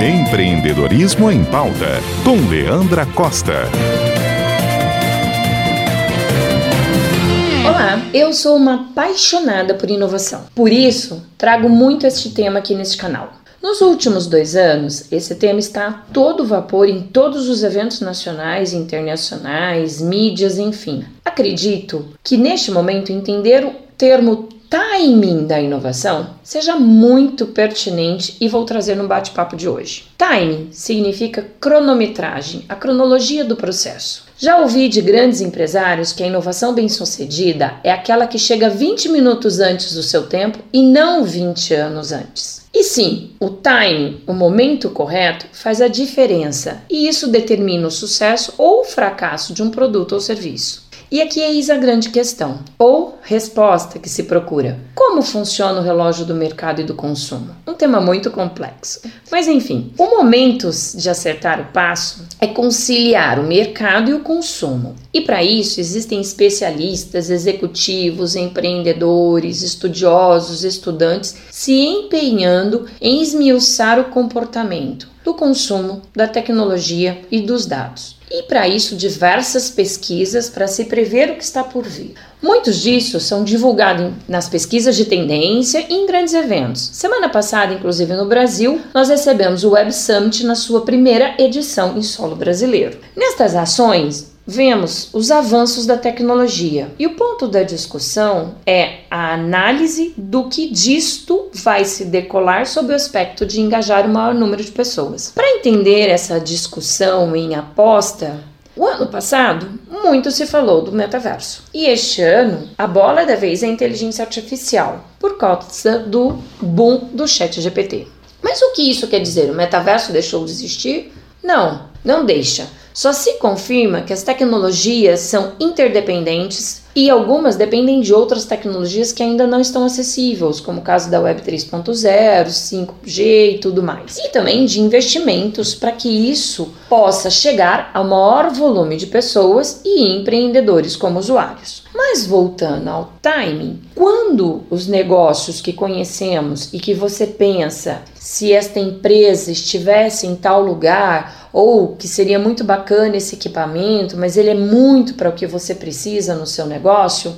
Empreendedorismo em Pauta, com Leandra Costa. Olá, eu sou uma apaixonada por inovação. Por isso, trago muito este tema aqui neste canal. Nos últimos dois anos, esse tema está a todo vapor em todos os eventos nacionais internacionais, mídias, enfim. Acredito que neste momento entender o termo timing da inovação seja muito pertinente e vou trazer no bate-papo de hoje. Timing significa cronometragem, a cronologia do processo. Já ouvi de grandes empresários que a inovação bem-sucedida é aquela que chega 20 minutos antes do seu tempo e não 20 anos antes. E sim, o timing, o momento correto, faz a diferença e isso determina o sucesso ou o fracasso de um produto ou serviço. E aqui eis a grande questão, ou resposta que se procura. Como funciona o relógio do mercado e do consumo? Um tema muito complexo. Mas enfim, o momento de acertar o passo é conciliar o mercado e o consumo. E para isso existem especialistas, executivos, empreendedores, estudiosos, estudantes se empenhando em esmiuçar o comportamento do consumo, da tecnologia e dos dados e para isso diversas pesquisas para se prever o que está por vir. Muitos disso são divulgados nas pesquisas de tendência e em grandes eventos. Semana passada, inclusive no Brasil, nós recebemos o Web Summit na sua primeira edição em solo brasileiro. Nestas ações, vemos os avanços da tecnologia. E o ponto da discussão é a análise do que disto vai se decolar sob o aspecto de engajar o maior número de pessoas. Para entender essa discussão em aposta, o ano passado, muito se falou do metaverso. E este ano, a bola da vez é a inteligência artificial, por causa do boom do chat GPT. Mas o que isso quer dizer? O metaverso deixou de existir? Não, não deixa. Só se confirma que as tecnologias são interdependentes e algumas dependem de outras tecnologias que ainda não estão acessíveis, como o caso da Web 3.0, 5G e tudo mais. E também de investimentos para que isso possa chegar ao maior volume de pessoas e empreendedores como usuários. Mas voltando ao timing, quando os negócios que conhecemos e que você pensa se esta empresa estivesse em tal lugar ou que seria muito bacana esse equipamento, mas ele é muito para o que você precisa no seu negócio,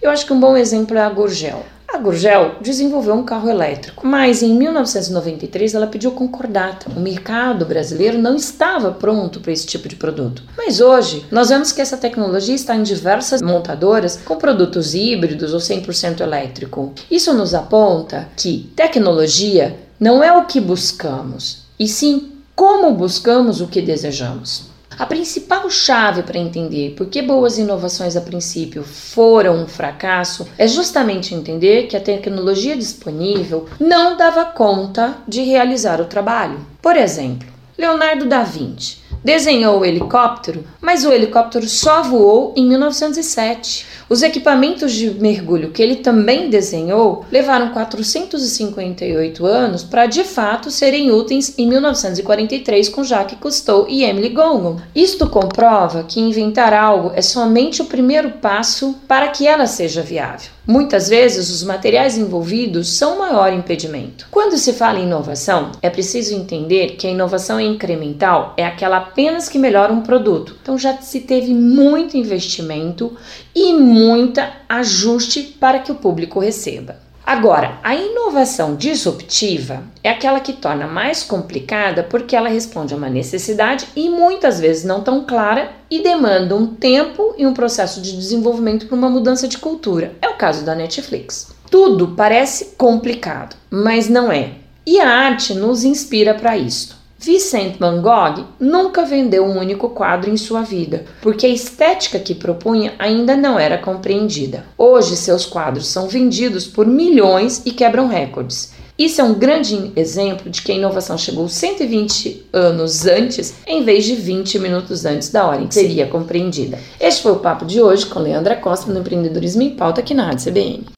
eu acho que um bom exemplo é a Gurgel. A Gurgel desenvolveu um carro elétrico, mas em 1993 ela pediu concordata. O mercado brasileiro não estava pronto para esse tipo de produto. Mas hoje nós vemos que essa tecnologia está em diversas montadoras com produtos híbridos ou 100% elétrico. Isso nos aponta que tecnologia não é o que buscamos, e sim como buscamos o que desejamos. A principal chave para entender por que boas inovações a princípio foram um fracasso é justamente entender que a tecnologia disponível não dava conta de realizar o trabalho. Por exemplo, Leonardo da Vinci desenhou o helicóptero, mas o helicóptero só voou em 1907. Os equipamentos de mergulho que ele também desenhou levaram 458 anos para de fato serem úteis em 1943 com Jacques Cousteau e Emily Gongon. Isto comprova que inventar algo é somente o primeiro passo para que ela seja viável. Muitas vezes os materiais envolvidos são o maior impedimento. Quando se fala em inovação, é preciso entender que a inovação incremental é aquela apenas que melhora um produto. Então já se teve muito investimento e muita ajuste para que o público receba. Agora, a inovação disruptiva é aquela que torna mais complicada porque ela responde a uma necessidade e muitas vezes não tão clara e demanda um tempo e um processo de desenvolvimento para uma mudança de cultura. É o caso da Netflix. Tudo parece complicado, mas não é. E a arte nos inspira para isto. Vincent Van Gogh nunca vendeu um único quadro em sua vida, porque a estética que propunha ainda não era compreendida. Hoje, seus quadros são vendidos por milhões e quebram recordes. Isso é um grande exemplo de que a inovação chegou 120 anos antes, em vez de 20 minutos antes da hora em que seria compreendida. Este foi o papo de hoje com Leandra Costa no Empreendedorismo em Pauta aqui na Rádio CBN.